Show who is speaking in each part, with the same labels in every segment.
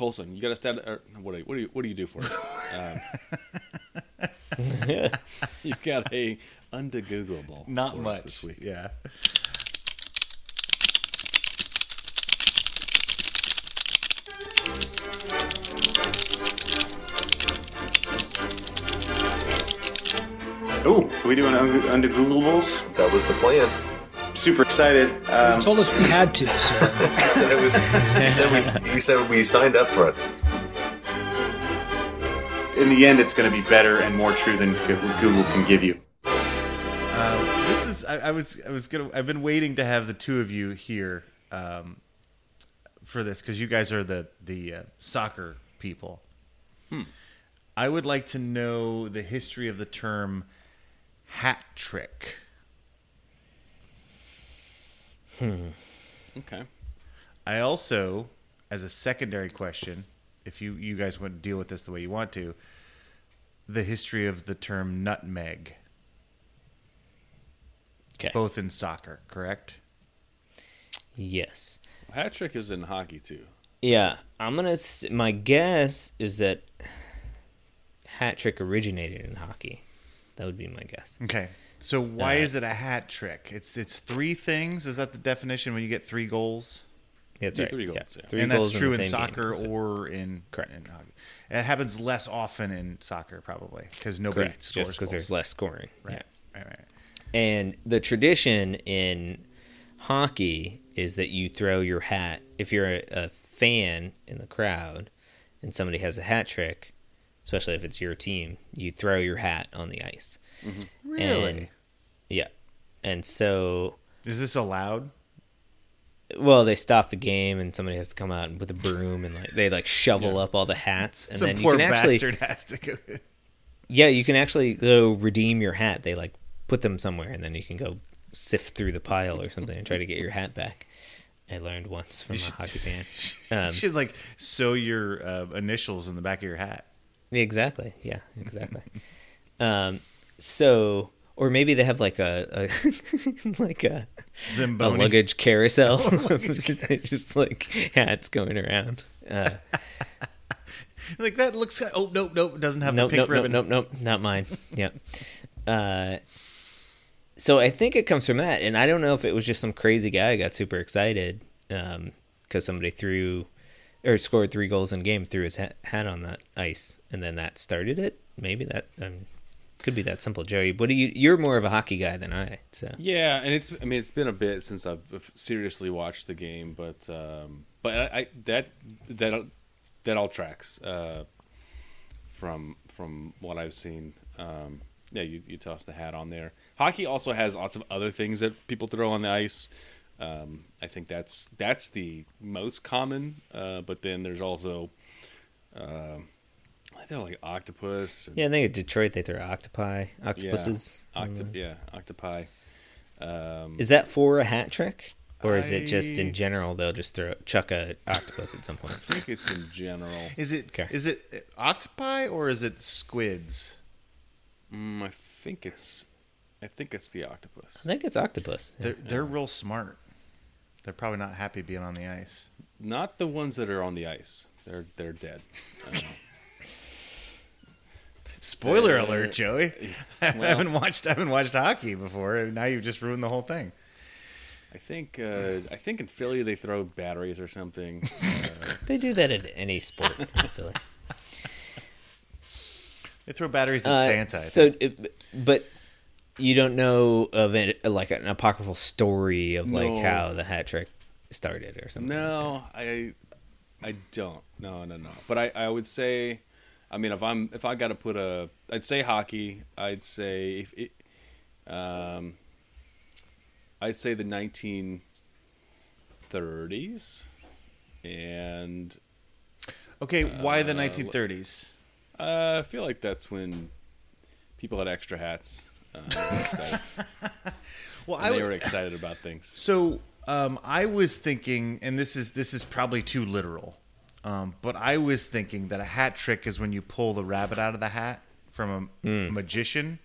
Speaker 1: Colson, you got to stand. Or, what do you, what do you what do you do for us? um, you've got a undegooglable.
Speaker 2: Not
Speaker 1: for us
Speaker 2: much.
Speaker 1: this week.
Speaker 2: Yeah.
Speaker 3: Oh, are we doing under, under Googleables?
Speaker 4: That was the plan.
Speaker 3: Super excited. Um,
Speaker 5: You told us we had to, so
Speaker 4: He said, it was, he, said we, he said we signed up for it.
Speaker 3: in the end, it's going to be better and more true than Google can give you.
Speaker 2: Um, this is I, I was I was gonna I've been waiting to have the two of you here um, for this because you guys are the the uh, soccer people. I would like to know the history of the term hat trick. Hmm.
Speaker 1: Okay.
Speaker 2: I also, as a secondary question, if you you guys want to deal with this the way you want to, the history of the term nutmeg,
Speaker 6: Okay.
Speaker 2: both in soccer, correct?
Speaker 6: Yes.
Speaker 1: Hat trick is in hockey too.
Speaker 6: Yeah, I'm gonna. My guess is that hat trick originated in hockey. That would be my guess.
Speaker 2: Okay. So why
Speaker 6: Uh,
Speaker 2: is it a hat trick? It's it's three things. Is that the definition when you get three goals?
Speaker 6: Yeah, that's
Speaker 1: Yeah,
Speaker 6: right.
Speaker 1: three goals, yeah.
Speaker 6: Three
Speaker 2: and that's true
Speaker 6: the
Speaker 2: in,
Speaker 6: same game,
Speaker 2: soccer or in
Speaker 6: Correct.
Speaker 2: in hockey. It happens less often in soccer, probably because nobody
Speaker 6: correct.
Speaker 2: scores
Speaker 6: Just because there's less scoring.
Speaker 2: right.
Speaker 6: Yeah.
Speaker 2: right, right.
Speaker 6: And the tradition in hockey is that you throw your hat if you're a, a fan in the crowd and somebody has a hat trick, especially if it's your team, you throw your hat on the ice. Mm-hmm.
Speaker 2: Really?
Speaker 6: And- yeah. And so
Speaker 2: Is this allowed?
Speaker 6: Well, they stop the game and somebody has to come out with a broom and like they like shovel up all the hats and
Speaker 2: Some
Speaker 6: then you
Speaker 2: poor
Speaker 6: can actually
Speaker 2: bastard has to go.
Speaker 6: Yeah, you can actually go redeem your hat. They like put them somewhere, and then you can go sift through the pile or something and try to get your hat back. I learned once from a hockey fan.
Speaker 2: you
Speaker 6: Um,
Speaker 2: should like sew your uh, initials in the back of your hat.
Speaker 6: exactly. Yeah. Exactly. um, so, or maybe they have like a, a like a, a luggage carousel. just like hats going around. Uh,
Speaker 2: Like that looks. Oh nope, nope. Doesn't have
Speaker 6: nope,
Speaker 2: the pink
Speaker 6: nope,
Speaker 2: ribbon.
Speaker 6: nope, nope, not mine. Yep. Uh, so I think it comes from that, and I don't know if it was just some crazy guy got super excited because somebody threw or scored three goals in a game, threw his hat, hat on that ice, and then that started it. Maybe that um, could be that simple, Joey. But you? You're more of a hockey guy than I. So
Speaker 1: Yeah, and it's I mean it's been a bit since I've seriously watched the game, but um, but I, I that that that all tracks uh, from from what I've seen. Um, yeah, you, you toss the hat on there. Hockey also has lots of other things that people throw on the ice. Um, I think that's that's the most common, uh, but then there's also uh, I think like octopus. And,
Speaker 6: yeah, I think at Detroit they throw octopi, octopuses.
Speaker 1: yeah,
Speaker 6: on
Speaker 1: octo- yeah, octopi. Um,
Speaker 6: Is that for a hat trick, or is it just in general they'll just throw chuck a octopus at some point?
Speaker 1: I think it's in general.
Speaker 2: Is it?
Speaker 6: Okay.
Speaker 2: Is it octopi or is it squids?
Speaker 1: Mm, I think it's, I think it's the octopus.
Speaker 6: I think it's octopus.
Speaker 2: They're they're real smart. They're probably not happy being on the ice.
Speaker 1: Not the ones that are on the ice. They're they're dead.
Speaker 2: Spoiler
Speaker 1: Uh,
Speaker 2: alert, Joey. I haven't watched I haven't watched hockey before, and now you've just ruined the whole thing.
Speaker 1: I think uh, I think in Philly they throw batteries or something. Uh,
Speaker 6: They do that at any sport in Philly.
Speaker 2: They throw batteries at
Speaker 6: Uh,
Speaker 2: Santa.
Speaker 6: So, it, but you don't know of it like an apocryphal story of like
Speaker 1: No.
Speaker 6: how the hat trick started or something.
Speaker 1: no, I I don't. No, no, no. But I, I would say, I mean, if I'm if I got to put a, I'd say hockey. I'd say if it, um, I'd say the 1930s, and
Speaker 2: okay, why the
Speaker 1: uh,
Speaker 2: 1930s?
Speaker 1: uh, I feel like that's when people had extra hats. Uh, they were excited,
Speaker 2: Well,
Speaker 1: and
Speaker 2: I
Speaker 1: they
Speaker 2: was,
Speaker 1: were excited about things.
Speaker 2: So um, I was thinking, and this is this is probably too literal, um, but I was thinking that a hat trick is when you pull the rabbit out of the hat from a magician,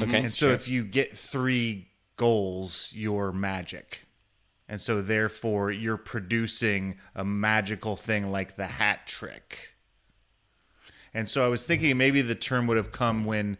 Speaker 6: Okay.
Speaker 2: and so if you get three goals, you're magic, And so therefore you're producing a magical thing like the hat trick. And so I was thinking maybe the term would have come when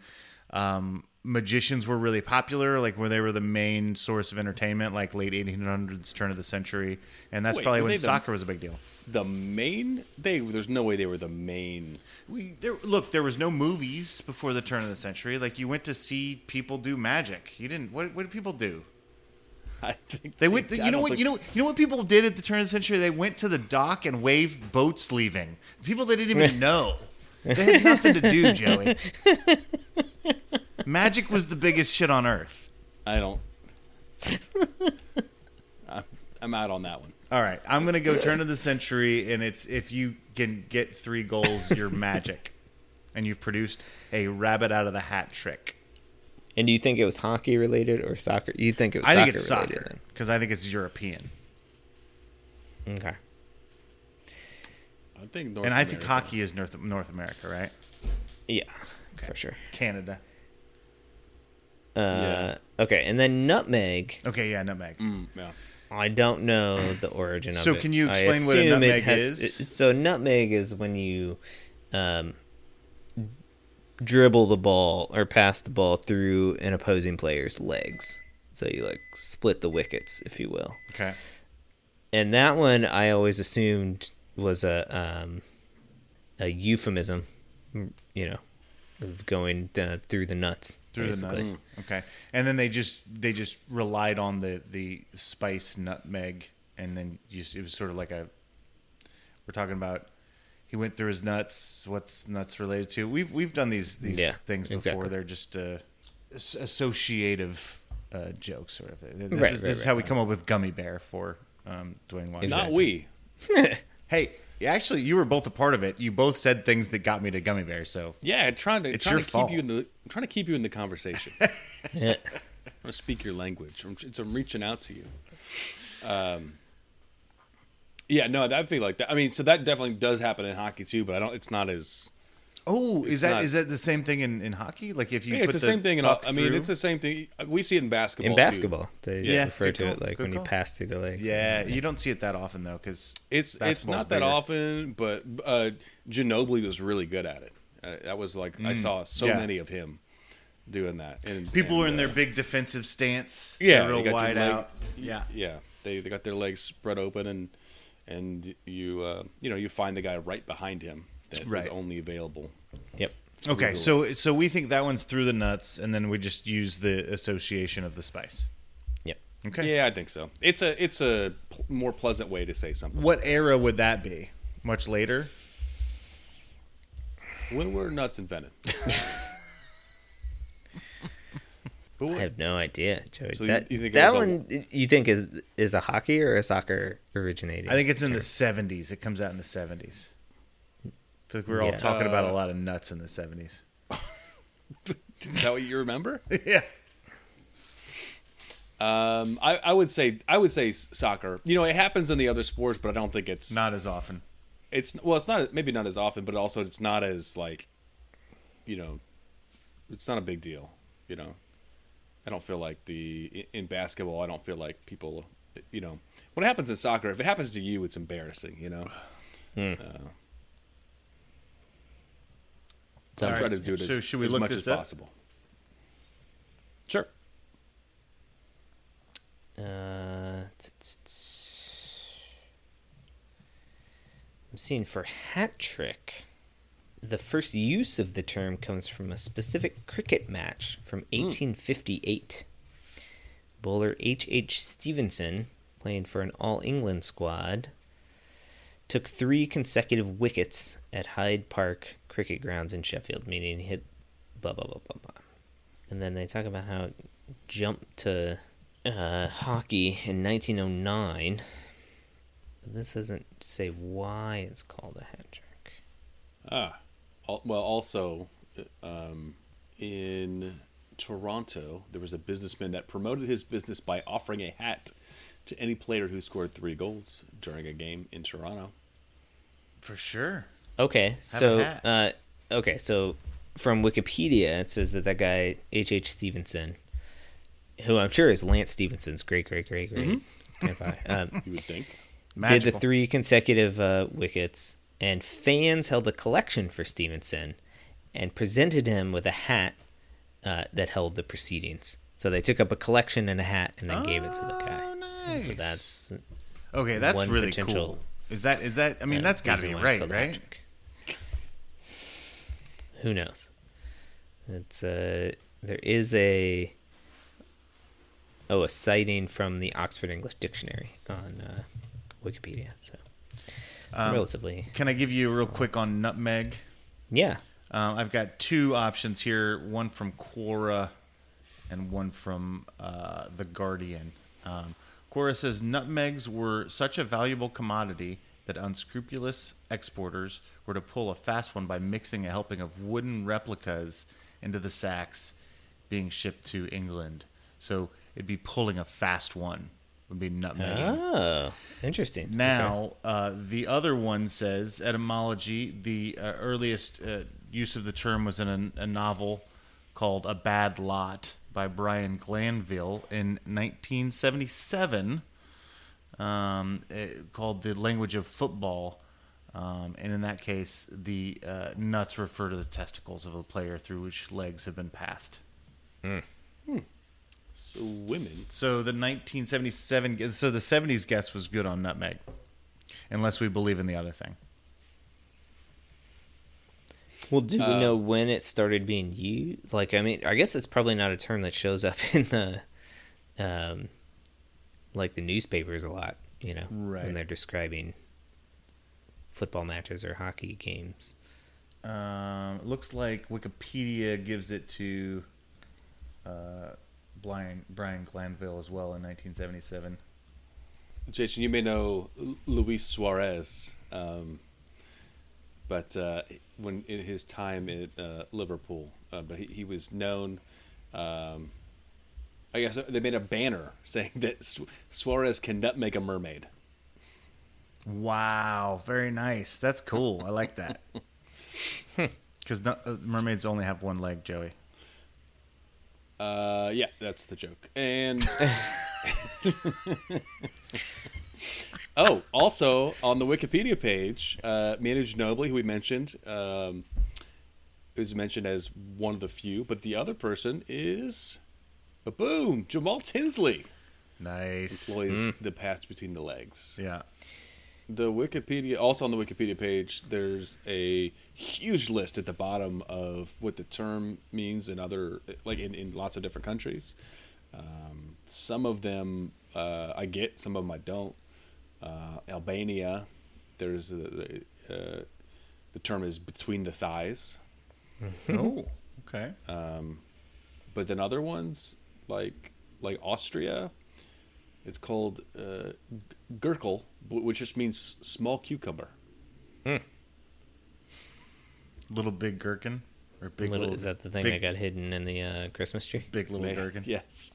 Speaker 2: um, magicians were really popular, like where they were the main source of entertainment, like late 1800s, turn of the century. And that's
Speaker 1: Wait,
Speaker 2: probably when
Speaker 1: they the-
Speaker 2: soccer was a big deal.
Speaker 1: The main they there's no way they were the main.
Speaker 2: We there, look. There was no movies before the turn of the century. Like you went to see people do magic. You didn't. What, what did people do?
Speaker 1: I think
Speaker 2: They went.
Speaker 1: I
Speaker 2: You know what?
Speaker 1: think-
Speaker 2: You know. You know what people did at the turn of the century? They went to the dock and waved boats leaving. People they didn't even know. They had nothing to do, Joey. Magic was the biggest shit on earth.
Speaker 1: I don't. I'm- I'm out on that one.
Speaker 2: All right, I'm gonna go turn of the century, and it's if you can get three goals, you're magic, and you've produced a rabbit out of the hat trick.
Speaker 6: And do you think it was hockey related or soccer? You think it was
Speaker 2: I
Speaker 6: soccer
Speaker 2: think it's
Speaker 6: related
Speaker 2: soccer because I think it's European.
Speaker 6: Okay.
Speaker 1: I think North
Speaker 2: and I think hockey is North North America, right?
Speaker 6: Yeah, for sure.
Speaker 2: Canada.
Speaker 6: Uh,
Speaker 1: Yeah.
Speaker 6: Okay, and then nutmeg.
Speaker 2: Okay, yeah, nutmeg.
Speaker 1: Mm, yeah.
Speaker 6: I don't know the origin of
Speaker 2: So
Speaker 6: it.
Speaker 2: So, can you explain what a nutmeg
Speaker 6: has-
Speaker 2: is?
Speaker 6: it- so nutmeg is when you um, dribble the ball or pass the ball through an opposing player's legs. So you like split the wickets, if you will.
Speaker 2: Okay.
Speaker 6: And that one I always assumed was a um, a euphemism, you know, of going uh, through the nuts.
Speaker 2: Through
Speaker 6: basically.
Speaker 2: the nuts. Okay. And then they just they just relied on the the spice nutmeg, and then just, it was sort of like a. We're talking about. He went through his nuts. What's nuts related to? We've we've done these these
Speaker 6: Yeah,
Speaker 2: things before.
Speaker 6: exactly.
Speaker 2: They're just uh, associative uh, jokes, sort of. This
Speaker 6: Right,
Speaker 2: is,
Speaker 6: right,
Speaker 2: this is
Speaker 6: right,
Speaker 2: how we come up with gummy bear for um, Dwayne Washington.
Speaker 1: Not we.
Speaker 2: Hey, actually, you were both a part of it. You both said things that got me to gummy bear. So
Speaker 1: Yeah, trying to
Speaker 2: It's
Speaker 1: trying
Speaker 2: your
Speaker 1: to keep
Speaker 2: fault.
Speaker 1: you in the I'm trying to keep you in the conversation.
Speaker 6: Yeah.
Speaker 1: I'm gonna speak your language. I'm, it's, I'm reaching out to you. Um, yeah, no, I feel like that. I mean, so that definitely does happen in hockey too, but I don't. It's not as.
Speaker 2: Oh, is that is
Speaker 1: not-
Speaker 2: that the same thing in, in hockey? Like if you
Speaker 1: Yeah,
Speaker 2: put
Speaker 1: it's the same thing. In, all-
Speaker 2: puck
Speaker 1: I mean,
Speaker 2: through?
Speaker 1: it's the same thing. We see it in basketball.
Speaker 6: In
Speaker 1: too.
Speaker 6: basketball, they
Speaker 2: Yeah,
Speaker 6: refer
Speaker 2: good
Speaker 6: to
Speaker 2: call,
Speaker 6: it like
Speaker 2: good
Speaker 6: when you pass through the legs.
Speaker 2: yeah, you don't see it that often though, because
Speaker 1: It's it's not that often, but uh, Ginobili was really good at it. Uh, that was like I saw so
Speaker 2: Mm. yeah.
Speaker 1: many of him doing that. And
Speaker 2: People
Speaker 1: and,
Speaker 2: are in
Speaker 1: uh,
Speaker 2: their big defensive stance.
Speaker 1: yeah,
Speaker 2: They're real
Speaker 1: got your
Speaker 2: wide
Speaker 1: leg-
Speaker 2: out. Yeah,
Speaker 1: yeah. They they got their legs spread open and and you uh, you know you find the guy right behind him that is
Speaker 2: Right.
Speaker 1: only available.
Speaker 6: Yep.
Speaker 2: Okay, so so we think that one's through the nuts, and then we just use the association of the spice.
Speaker 6: Yep.
Speaker 2: Okay.
Speaker 1: Yeah, I think so. It's a it's a pl- more pleasant way to say something.
Speaker 2: What era would that be? Much later.
Speaker 1: When were nuts invented?
Speaker 6: I have no idea, Joey.
Speaker 1: So
Speaker 6: that
Speaker 1: you think
Speaker 6: that
Speaker 1: was a-
Speaker 6: one you think is is a hockey or a soccer originating?
Speaker 2: I think it's in the seventies. It comes out in the seventies. I feel like we were all
Speaker 6: Yeah.
Speaker 2: talking about a
Speaker 1: Uh,
Speaker 2: lot of nuts in the seventies.
Speaker 1: is that what you remember?
Speaker 2: yeah.
Speaker 1: Um, I, I would say I would say soccer. You know, it happens in the other sports, but I don't think it's
Speaker 2: Not as often.
Speaker 1: it's well, it's not maybe not as often, but also it's not as like, you know, it's not a big deal. You know, I don't feel like the in- in basketball. I don't feel like people, you know, when it happens in soccer, if it happens to you, it's embarrassing. You know,
Speaker 6: Hmm.
Speaker 1: uh,
Speaker 6: Sounds
Speaker 1: I try
Speaker 2: Alright,
Speaker 1: to do it
Speaker 2: so
Speaker 1: as,
Speaker 2: should we
Speaker 1: as
Speaker 2: look
Speaker 1: much
Speaker 2: this
Speaker 1: as
Speaker 2: up?
Speaker 1: possible. Sure.
Speaker 6: Uh, t- t- t- I'm seeing for hat trick. The first use of the term comes from a specific cricket match from 1858. Bowler H. H. Stephenson, playing for an All England squad, took three consecutive wickets at Hyde Park Cricket Grounds in Sheffield, meaning he hit blah blah blah blah blah. And then they talk about how it jumped to uh, hockey in 1909. But this doesn't say why it's called a hat trick.
Speaker 1: Ah, well, also um, in Toronto, there was a businessman that promoted his business by offering a hat to any player who scored three goals during a game in Toronto.
Speaker 2: For sure.
Speaker 6: Okay, so uh, okay, so from Wikipedia it says that that guy H. H. Stephenson, who I'm sure is Lance Stephenson's great great great great grandfather. Um,
Speaker 1: You would think.
Speaker 6: did the three consecutive uh, wickets, and fans held a collection for Stephenson and presented him with a hat uh, that held the proceedings. So they took up a collection and a hat and then gave it to the guy.
Speaker 2: Oh, nice.
Speaker 6: So that's
Speaker 2: okay. That's really cool. Is that is that? I mean, that's got to be right, right?
Speaker 6: Who knows? It's uh, there is a oh a citing from the Oxford English Dictionary on uh, Wikipedia. So
Speaker 2: Um,
Speaker 6: relatively,
Speaker 2: Can I give you a real quick on nutmeg?
Speaker 6: yeah.
Speaker 2: Um, I've got two options here. One from Quora, and one from uh, the Guardian. Um, Quora says nutmegs were such a valuable commodity that unscrupulous exporters were to pull a fast one by mixing a helping of wooden replicas into the sacks being shipped to England. So it'd be pulling a fast one. Would be nutmegging.
Speaker 6: Oh, interesting.
Speaker 2: Now, uh, the other one says etymology. The uh, earliest uh, use of the term was in a, a novel called A Bad Lot by Brian Glanville in 1977, um, eh, called The Language of Football. Um, and in that case, the uh, nuts refer to the testicles of the player through which legs have been passed.
Speaker 1: So women.
Speaker 2: So the 1977, so the 70s guess was good on nutmeg, unless we believe in the other thing.
Speaker 6: Well, do we
Speaker 1: Uh,
Speaker 6: know when it started being used? Like, I mean, I guess it's probably not a term that shows up in the, um, like the newspapers a lot. You know,
Speaker 2: Right.
Speaker 6: when they're describing football matches or hockey games.
Speaker 2: Um, it looks like Wikipedia gives it to uh, Brian, Brian Glanville as well in 1977.
Speaker 1: Jason, you may know Luis Suarez, um, but uh, when in his time at uh, Liverpool, uh, but he, he was known. Um, I guess they made a banner saying that Su- Suarez can make a mermaid.
Speaker 2: Wow, very nice. That's cool. I like that. Because uh, mermaids only have one leg, Joey.
Speaker 1: Uh, yeah, that's the joke. And oh, also on the Wikipedia page, uh, Manu Ginobili, who we mentioned, um, is mentioned as one of the few, but the other person is, boom, Jamal Tinsley
Speaker 2: Nice.
Speaker 1: employs the pass between the legs.
Speaker 2: Yeah.
Speaker 1: The Wikipedia, also on the Wikipedia page, there's a huge list at the bottom of what the term means in other, like in, in lots of different countries. Um, some of them uh, I get, some of them I don't. Uh, Albania, there's a, uh, the term is between the thighs,
Speaker 2: oh, okay.
Speaker 1: but then other ones like like Austria, it's called uh, Gurkel, which just means small cucumber.
Speaker 2: Little big gherkin or big
Speaker 6: Little,
Speaker 2: little.
Speaker 6: is that the thing
Speaker 2: big,
Speaker 6: that got hidden in the uh, Christmas tree?
Speaker 2: big little
Speaker 1: May-
Speaker 2: gherkin?
Speaker 1: Yes.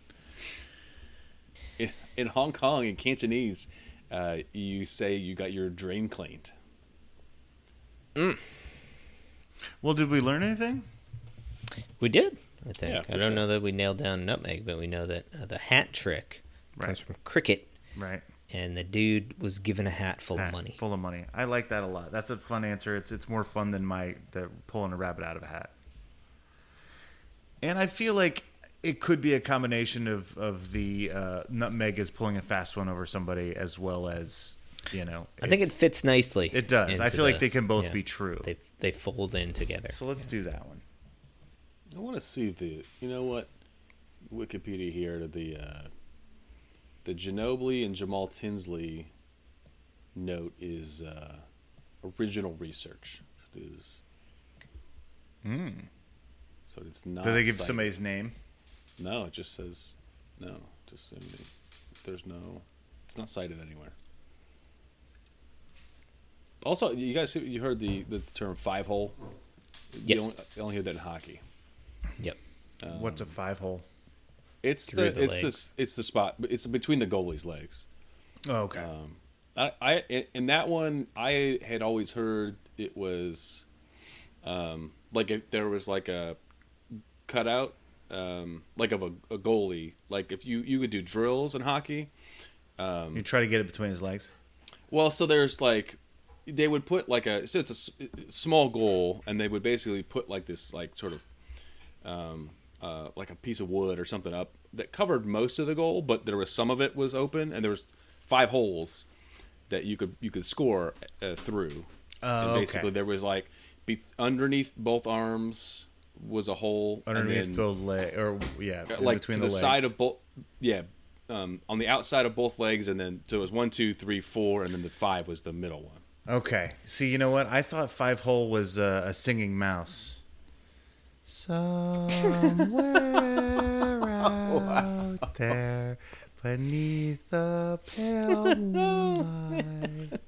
Speaker 1: In, in Hong Kong, in Cantonese, uh, you say you got your drain cleaned.
Speaker 2: Well, did we learn anything?
Speaker 6: We did, I think.
Speaker 1: Yeah,
Speaker 6: I don't
Speaker 1: sure.
Speaker 6: know that we nailed down nutmeg, but we know that uh, the hat trick
Speaker 2: Right.
Speaker 6: comes from cricket,
Speaker 2: Right.
Speaker 6: and the dude was given a hat full
Speaker 2: Hat
Speaker 6: of money.
Speaker 2: Full of money. I like that a lot. That's a fun answer. It's it's more fun than my the pulling a rabbit out of a hat. And I feel like it could be a combination of of the uh, nutmeg is pulling a fast one over somebody as well as you know.
Speaker 6: I think it fits nicely.
Speaker 2: it does. I feel like they can both
Speaker 6: yeah,
Speaker 2: be true.
Speaker 6: They they fold in together.
Speaker 2: So let's do that one.
Speaker 1: I want to see the. You know what? Wikipedia here the uh, the Ginobili and Jamal Tinsley note is uh, original research. So it is.
Speaker 2: Hmm.
Speaker 1: So it's not.
Speaker 2: Do they give
Speaker 1: cited.
Speaker 2: somebody's name?
Speaker 1: No, it just says no. Just in the, there's no. It's not cited anywhere. Also, you guys you heard the the term five hole. You
Speaker 6: Yes.
Speaker 1: only, you only hear that in hockey.
Speaker 6: Yep.
Speaker 2: What's a five hole?
Speaker 1: It's the,
Speaker 6: the
Speaker 1: it's
Speaker 6: legs.
Speaker 1: the it's the spot. It's between the goalie's legs.
Speaker 2: Oh, okay.
Speaker 1: Um, I, I in that one I had always heard it was, um, like if there was like a cutout, um, like of a, a goalie. Like if you you could do drills in hockey, Um,
Speaker 2: You try to get it between his legs.
Speaker 1: Well, so there's like they would put like a so it's a small goal, and they would basically put like this like sort of um, uh, like a piece of wood or something up that covered most of the goal, but there was some of it was open, and there was five holes that you could you could score uh, through.
Speaker 2: Oh,
Speaker 1: and
Speaker 2: okay.
Speaker 1: basically there was like be, underneath both arms was a hole and
Speaker 2: Underneath
Speaker 1: then-
Speaker 2: both leg, or yeah,
Speaker 1: like
Speaker 2: between
Speaker 1: the,
Speaker 2: the, legs.
Speaker 1: side of both yeah um, on the outside of both legs and then so it was one two three four and then the five was the middle one
Speaker 2: Okay. See, you know what? I thought Five Hole was uh, a singing mouse. Somewhere out oh, there beneath the pale moonlight.